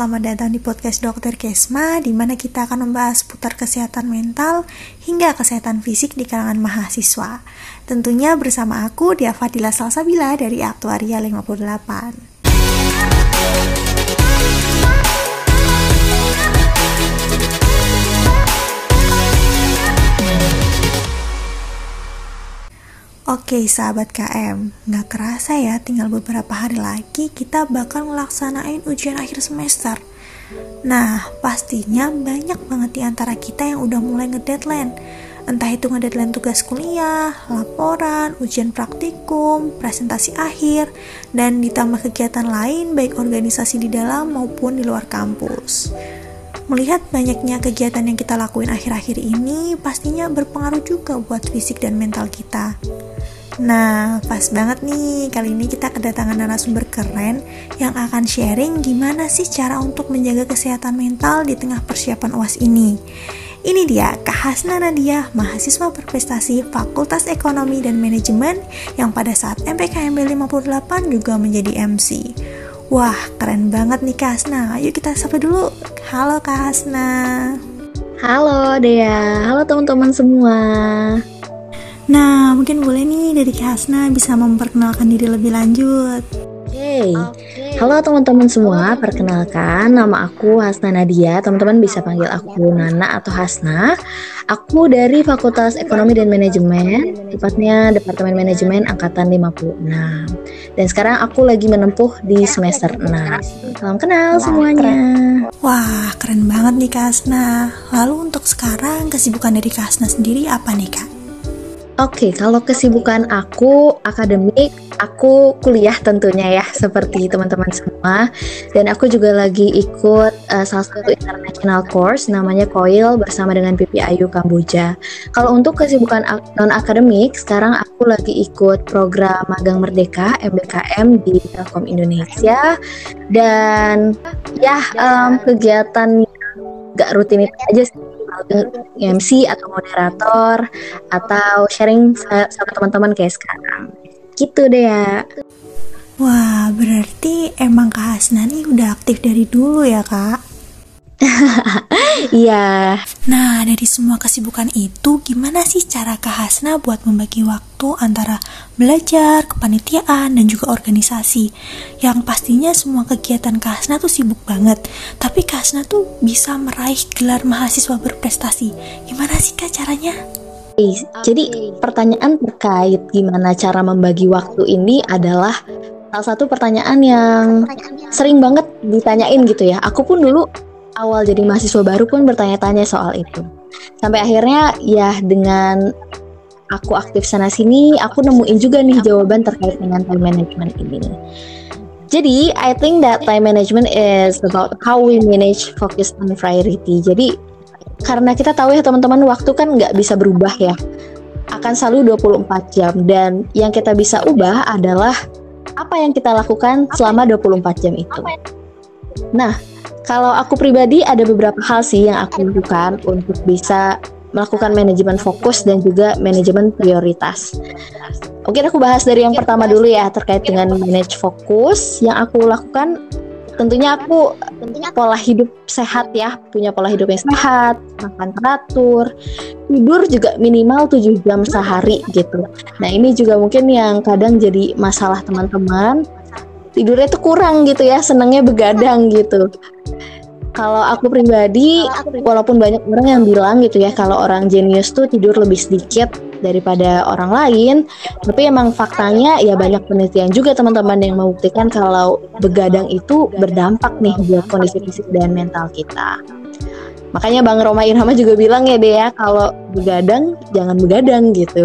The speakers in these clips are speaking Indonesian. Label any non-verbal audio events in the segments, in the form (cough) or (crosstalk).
selamat datang di podcast Dokter Kesma di mana kita akan membahas seputar kesehatan mental hingga kesehatan fisik di kalangan mahasiswa. Tentunya bersama aku Dia Fadila Salsabila dari Aktuaria 58. Oke sahabat KM, nggak kerasa ya tinggal beberapa hari lagi kita bakal ngelaksanain ujian akhir semester. Nah, pastinya banyak banget di antara kita yang udah mulai ngedeadline. Entah itu ngedeadline tugas kuliah, laporan, ujian praktikum, presentasi akhir, dan ditambah kegiatan lain baik organisasi di dalam maupun di luar kampus. Melihat banyaknya kegiatan yang kita lakuin akhir-akhir ini, pastinya berpengaruh juga buat fisik dan mental kita. Nah, pas banget nih, kali ini kita kedatangan narasumber keren yang akan sharing gimana sih cara untuk menjaga kesehatan mental di tengah persiapan UAS ini. Ini dia Kak Hasna Nadia, mahasiswa berprestasi Fakultas Ekonomi dan Manajemen yang pada saat MPKMB 58 juga menjadi MC. Wah, keren banget nih Kak Hasna. Ayo kita sapa dulu. Halo Kak Hasna. Halo Dea, halo teman-teman semua. Nah, mungkin boleh nih dari Kak Hasna bisa memperkenalkan diri lebih lanjut. Oke, okay. halo teman-teman semua, perkenalkan nama aku Hasna Nadia. Teman-teman bisa panggil aku Nana atau Hasna. Aku dari Fakultas Ekonomi dan Manajemen, tepatnya Departemen Manajemen Angkatan 56. Dan sekarang aku lagi menempuh di semester 6. Salam kenal semuanya. Wah, keren banget nih Kak Hasna. Lalu untuk sekarang kesibukan dari Kak Hasna sendiri apa nih Kak? Oke, okay, kalau kesibukan aku akademik, aku kuliah tentunya ya, seperti teman-teman semua. Dan aku juga lagi ikut uh, salah satu international course namanya COIL bersama dengan PPIU Kamboja. Kalau untuk kesibukan non akademik, sekarang aku lagi ikut program magang merdeka MBKM di Telkom Indonesia. Dan ya um, kegiatan gak rutin itu aja sih MC atau moderator atau sharing sama teman-teman kayak sekarang. Gitu deh ya. Wah, berarti emang Kak Hasna nih udah aktif dari dulu ya, Kak? (laughs) Iya. nah, dari semua kesibukan itu, gimana sih cara Kak Hasna buat membagi waktu antara belajar, kepanitiaan, dan juga organisasi? Yang pastinya semua kegiatan Kak Hasna tuh sibuk banget, tapi Kak Hasna tuh bisa meraih gelar mahasiswa berprestasi. Gimana sih Kak caranya? Jadi pertanyaan terkait gimana cara membagi waktu ini adalah salah satu pertanyaan yang sering banget ditanyain gitu ya. Aku pun dulu awal jadi mahasiswa baru pun bertanya-tanya soal itu. Sampai akhirnya ya dengan aku aktif sana sini, aku nemuin juga nih jawaban terkait dengan time management ini. Jadi, I think that time management is about how we manage focus on priority. Jadi, karena kita tahu ya teman-teman, waktu kan nggak bisa berubah ya. Akan selalu 24 jam. Dan yang kita bisa ubah adalah apa yang kita lakukan selama 24 jam itu. Nah, kalau aku pribadi ada beberapa hal sih yang aku lakukan untuk bisa melakukan manajemen fokus dan juga manajemen prioritas. Oke, aku bahas dari yang pertama dulu ya terkait dengan manage fokus. Yang aku lakukan tentunya aku tentunya pola hidup sehat ya, punya pola hidup yang sehat, makan teratur, tidur juga minimal 7 jam sehari gitu. Nah, ini juga mungkin yang kadang jadi masalah teman-teman tidurnya tuh kurang gitu ya senangnya begadang (laughs) gitu kalau aku pribadi, walaupun banyak orang yang bilang gitu ya, kalau orang jenius tuh tidur lebih sedikit daripada orang lain, tapi emang faktanya ya banyak penelitian juga teman-teman yang membuktikan kalau begadang itu berdampak nih buat kondisi fisik dan mental kita. Makanya Bang Roma Irhama juga bilang ya deh ya, kalau begadang jangan begadang gitu.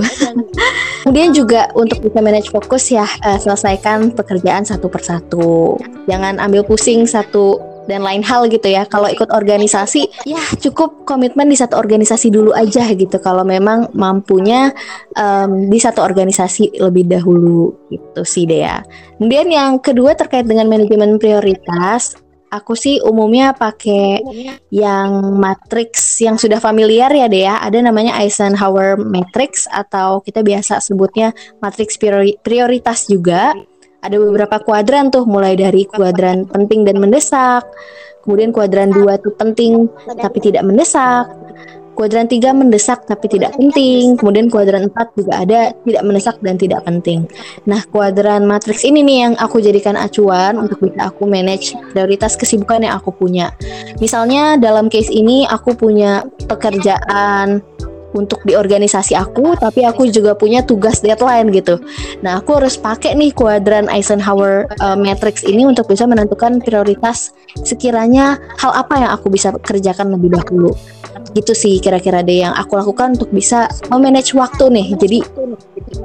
Kemudian juga untuk bisa manage fokus ya uh, selesaikan pekerjaan satu persatu. Jangan ambil pusing satu dan lain hal gitu ya. Kalau ikut organisasi, ya cukup komitmen di satu organisasi dulu aja gitu. Kalau memang mampunya um, di satu organisasi lebih dahulu gitu sih deh ya. Kemudian yang kedua terkait dengan manajemen prioritas, aku sih umumnya pakai yang matrix yang sudah familiar ya deh ya. Ada namanya Eisenhower matrix atau kita biasa sebutnya matrix prioritas juga. ada beberapa kuadran tuh mulai dari kuadran penting dan mendesak, kemudian kuadran dua tuh penting tapi tidak mendesak, kuadran tiga mendesak tapi tidak penting, kemudian kuadran empat juga ada tidak mendesak dan tidak penting. Nah, kuadran matriks ini nih yang aku jadikan acuan untuk bisa aku manage prioritas kesibukan yang aku punya. Misalnya dalam case ini aku punya pekerjaan untuk di organisasi aku, tapi aku juga punya tugas deadline gitu. Nah, aku harus pakai nih kuadran Eisenhower uh, matrix ini untuk bisa menentukan prioritas sekiranya hal apa yang aku bisa kerjakan lebih dahulu. Gitu sih kira-kira deh yang aku lakukan untuk bisa memanage waktu nih. Jadi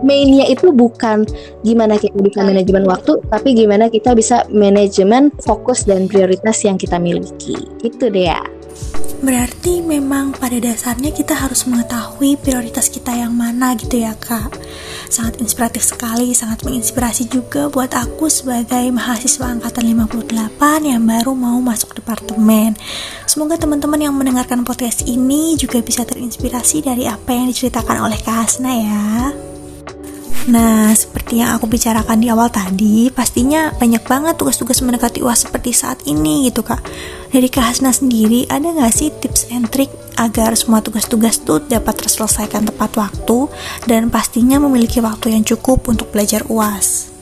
mainnya itu bukan gimana kita bisa manajemen waktu, tapi gimana kita bisa manajemen fokus dan prioritas yang kita miliki. Gitu deh ya. Berarti memang pada dasarnya kita harus mengetahui prioritas kita yang mana gitu ya kak. Sangat inspiratif sekali, sangat menginspirasi juga buat aku sebagai mahasiswa angkatan 58 yang baru mau masuk departemen. Semoga teman-teman yang mendengarkan podcast ini juga bisa terinspirasi dari apa yang diceritakan oleh Kak Hasna ya Nah, seperti yang aku bicarakan di awal tadi, pastinya banyak banget tugas-tugas mendekati UAS seperti saat ini gitu kak. Dari Kak Hasna sendiri, ada nggak sih tips and trick agar semua tugas-tugas tuh dapat terselesaikan tepat waktu dan pastinya memiliki waktu yang cukup untuk belajar UAS?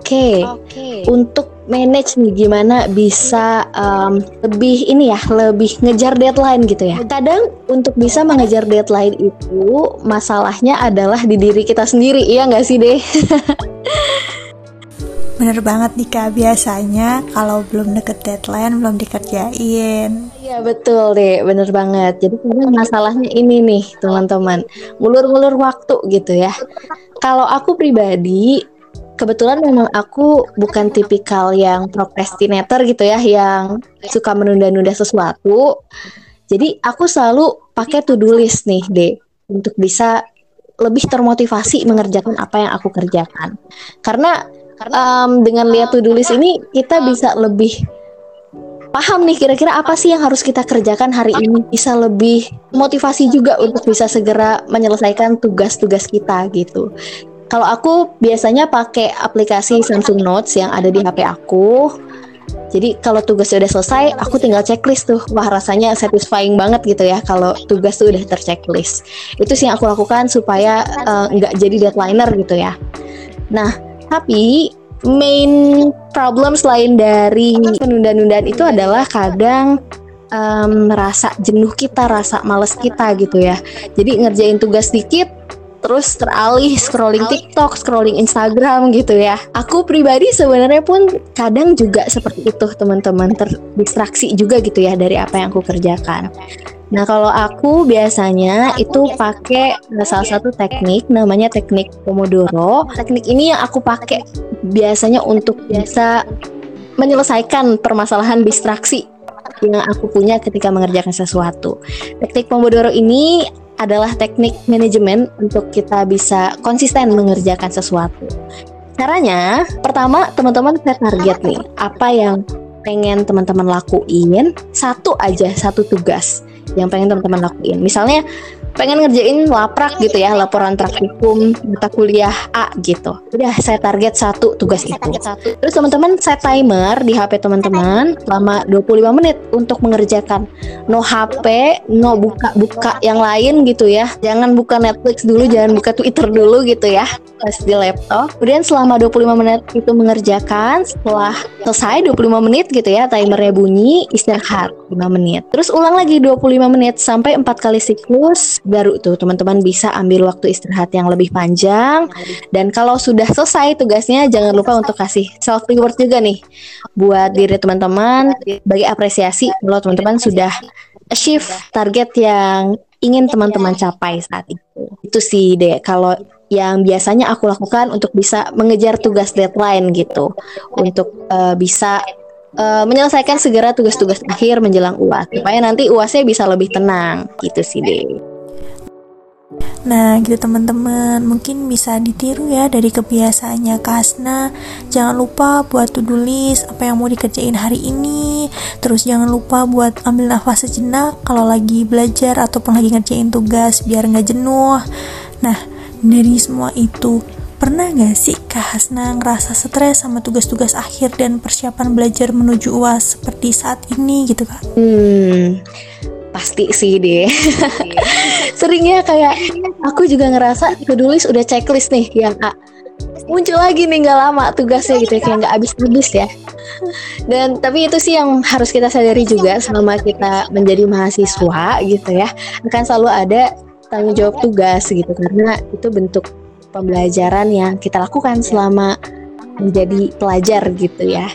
Oke, okay. okay. untuk manage nih gimana bisa um, lebih ini ya lebih ngejar deadline gitu ya. Kadang untuk bisa mengejar deadline itu masalahnya adalah di diri kita sendiri iya nggak sih deh? (laughs) Bener banget nih kak, biasanya kalau belum deket deadline belum dikerjain. Iya betul deh, bener banget. Jadi kadang masalahnya ini nih teman-teman Ngulur-ngulur waktu gitu ya. Kalau aku pribadi kebetulan memang aku bukan tipikal yang procrastinator gitu ya yang suka menunda-nunda sesuatu. Jadi aku selalu pakai to-do list nih, deh untuk bisa lebih termotivasi mengerjakan apa yang aku kerjakan. Karena um, dengan lihat to-do list ini kita bisa lebih paham nih kira-kira apa sih yang harus kita kerjakan hari ini bisa lebih motivasi juga untuk bisa segera menyelesaikan tugas-tugas kita gitu. Kalau aku biasanya pakai aplikasi Samsung Notes yang ada di HP aku. Jadi kalau tugas sudah selesai, aku tinggal checklist tuh. Wah rasanya satisfying banget gitu ya kalau tugas tuh udah terchecklist. Itu sih yang aku lakukan supaya uh, nggak jadi deadlineer gitu ya. Nah, tapi main problem selain dari penunda-nundaan itu adalah kadang um, rasa jenuh kita, rasa males kita gitu ya. Jadi ngerjain tugas dikit, terus teralih scrolling TikTok, scrolling Instagram gitu ya. Aku pribadi sebenarnya pun kadang juga seperti itu teman-teman terdistraksi juga gitu ya dari apa yang aku kerjakan. Nah kalau aku biasanya itu pakai salah satu teknik namanya teknik Pomodoro. Teknik ini yang aku pakai biasanya untuk bisa menyelesaikan permasalahan distraksi yang aku punya ketika mengerjakan sesuatu. Teknik Pomodoro ini adalah teknik manajemen untuk kita bisa konsisten mengerjakan sesuatu. Caranya, pertama teman-teman set target nih, apa yang pengen teman-teman lakuin, satu aja, satu tugas yang pengen teman-teman lakuin. Misalnya pengen ngerjain laprak gitu ya laporan praktikum mata kuliah A gitu. Udah saya target satu tugas itu. terus teman-teman set timer di HP teman-teman selama 25 menit untuk mengerjakan. No HP no buka-buka yang lain gitu ya. Jangan buka Netflix dulu jangan buka Twitter dulu gitu ya. Pas di laptop. Kemudian selama 25 menit itu mengerjakan setelah selesai 25 menit gitu ya timernya bunyi istirahat 5 menit. Terus ulang lagi 25 menit sampai 4 kali siklus baru tuh teman-teman bisa ambil waktu istirahat yang lebih panjang. Dan kalau sudah selesai tugasnya jangan lupa untuk kasih self reward juga nih buat diri teman-teman. Bagi apresiasi kalau teman-teman sudah achieve target yang ingin teman-teman capai saat itu. Itu sih deh kalau yang biasanya aku lakukan untuk bisa mengejar tugas deadline gitu. Untuk uh, bisa uh, menyelesaikan segera tugas-tugas akhir menjelang UAS supaya nanti UASnya bisa lebih tenang. Gitu sih deh. Nah gitu teman-teman. Mungkin bisa ditiru ya dari kebiasaannya Kasna Jangan lupa buat to-do list apa yang mau dikerjain hari ini. Terus jangan lupa buat ambil nafas sejenak kalau lagi belajar ataupun lagi ngerjain tugas biar nggak jenuh. Nah dari semua itu pernah gak sih Kak Hasna ngerasa stres sama tugas-tugas akhir dan persiapan belajar menuju UAS seperti saat ini gitu Kak? Hmm, pasti sih deh. (laughs) Seringnya kayak aku juga ngerasa tulis udah checklist nih yang A. Muncul lagi nih nggak lama tugasnya gitu ya, kayak nggak habis-habis ya. Dan tapi itu sih yang harus kita sadari juga selama kita menjadi mahasiswa gitu ya. Akan selalu ada tanggung jawab tugas gitu karena itu bentuk pembelajaran yang kita lakukan selama menjadi pelajar gitu ya.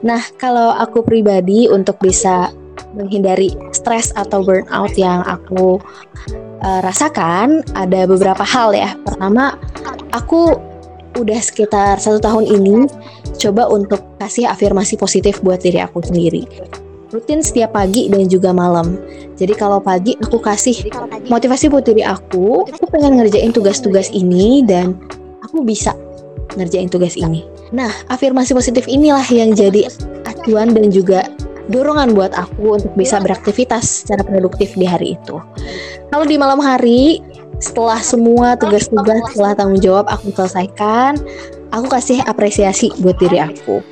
Nah, kalau aku pribadi untuk bisa menghindari stres atau burnout yang aku uh, rasakan ada beberapa hal ya. Pertama, aku udah sekitar satu tahun ini coba untuk kasih afirmasi positif buat diri aku sendiri rutin setiap pagi dan juga malam. Jadi kalau pagi aku kasih motivasi buat diri aku, aku pengen ngerjain tugas-tugas ini dan aku bisa ngerjain tugas ini. Nah, afirmasi positif inilah yang jadi acuan dan juga dorongan buat aku untuk bisa beraktivitas secara produktif di hari itu. Kalau di malam hari, setelah semua tugas-tugas, setelah tanggung jawab aku selesaikan, aku kasih apresiasi buat diri aku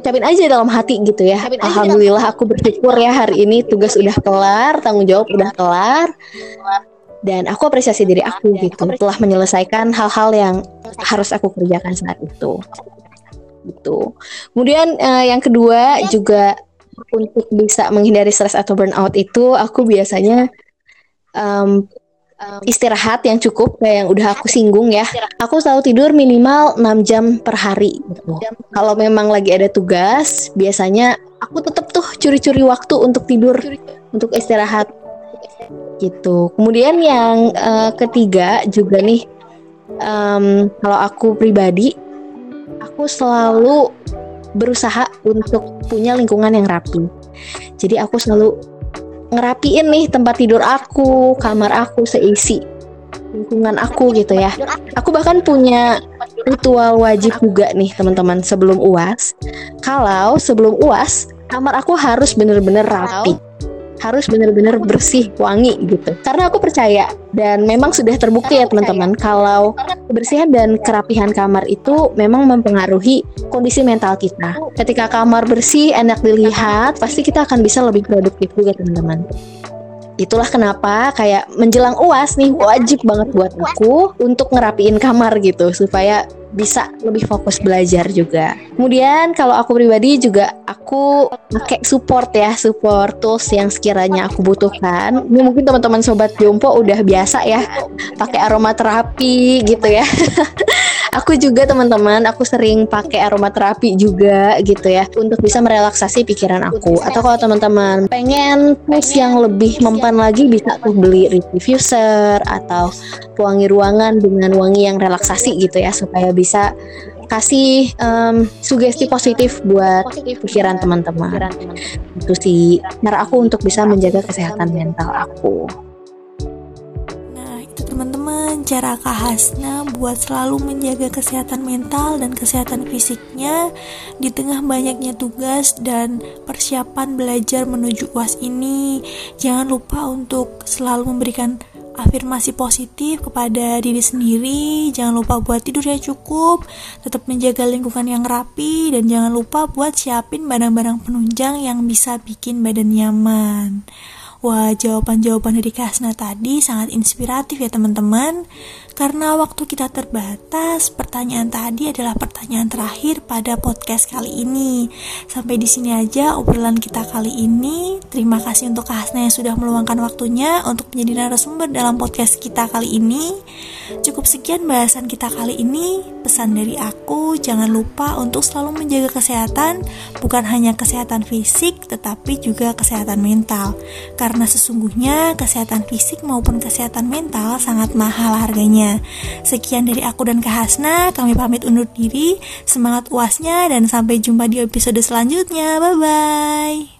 ucapin aja dalam hati gitu ya. Alhamdulillah aku bersyukur ya hari ini tugas udah kelar, tanggung jawab udah kelar. Dan aku apresiasi diri aku gitu telah menyelesaikan hal-hal yang harus aku kerjakan saat itu. Gitu. Kemudian uh, yang kedua juga untuk bisa menghindari stres atau burnout itu aku biasanya um, istirahat yang cukup kayak yang udah aku singgung ya. Aku selalu tidur minimal 6 jam per hari gitu. Kalau memang lagi ada tugas, biasanya aku tetap tuh curi-curi waktu untuk tidur, untuk istirahat gitu. Kemudian yang uh, ketiga juga nih um, kalau aku pribadi aku selalu berusaha untuk punya lingkungan yang rapi. Jadi aku selalu ngerapiin nih tempat tidur aku, kamar aku seisi lingkungan aku gitu ya. Aku bahkan punya ritual wajib juga nih teman-teman sebelum UAS. Kalau sebelum UAS, kamar aku harus bener-bener rapi harus benar-benar bersih, wangi gitu. Karena aku percaya dan memang sudah terbukti ya teman-teman kalau kebersihan dan kerapihan kamar itu memang mempengaruhi kondisi mental kita. Ketika kamar bersih, enak dilihat, pasti kita akan bisa lebih produktif juga teman-teman. Itulah kenapa kayak menjelang UAS nih wajib banget buat aku untuk ngerapiin kamar gitu supaya bisa lebih fokus belajar juga. Kemudian kalau aku pribadi juga aku pakai support ya, support tools yang sekiranya aku butuhkan. Ini mungkin teman-teman sobat Jompo udah biasa ya pakai aromaterapi gitu ya. (laughs) aku juga teman-teman aku sering pakai aromaterapi juga gitu ya untuk bisa merelaksasi pikiran aku atau kalau teman-teman pengen tools yang lebih mempan lagi bisa tuh beli diffuser atau pewangi ruangan dengan wangi yang relaksasi gitu ya supaya bisa kasih um, sugesti positif buat pikiran teman-teman. Itu sih cara aku untuk bisa menjaga kesehatan mental aku teman-teman cara Kak Hasna buat selalu menjaga kesehatan mental dan kesehatan fisiknya di tengah banyaknya tugas dan persiapan belajar menuju UAS ini. Jangan lupa untuk selalu memberikan afirmasi positif kepada diri sendiri. Jangan lupa buat tidur yang cukup, tetap menjaga lingkungan yang rapi, dan jangan lupa buat siapin barang-barang penunjang yang bisa bikin badan nyaman. Wah, jawaban-jawaban dari Kasna tadi sangat inspiratif ya teman-teman. Karena waktu kita terbatas, pertanyaan tadi adalah pertanyaan terakhir pada podcast kali ini. Sampai di sini aja obrolan kita kali ini. Terima kasih untuk Kak Hasna yang sudah meluangkan waktunya untuk menjadi narasumber dalam podcast kita kali ini. Cukup sekian bahasan kita kali ini. Pesan dari aku, jangan lupa untuk selalu menjaga kesehatan, bukan hanya kesehatan fisik, tetapi juga kesehatan mental. Karena sesungguhnya kesehatan fisik maupun kesehatan mental sangat mahal harganya. Sekian dari aku dan Kak Hasna, kami pamit undur diri. Semangat uasnya dan sampai jumpa di episode selanjutnya. Bye bye.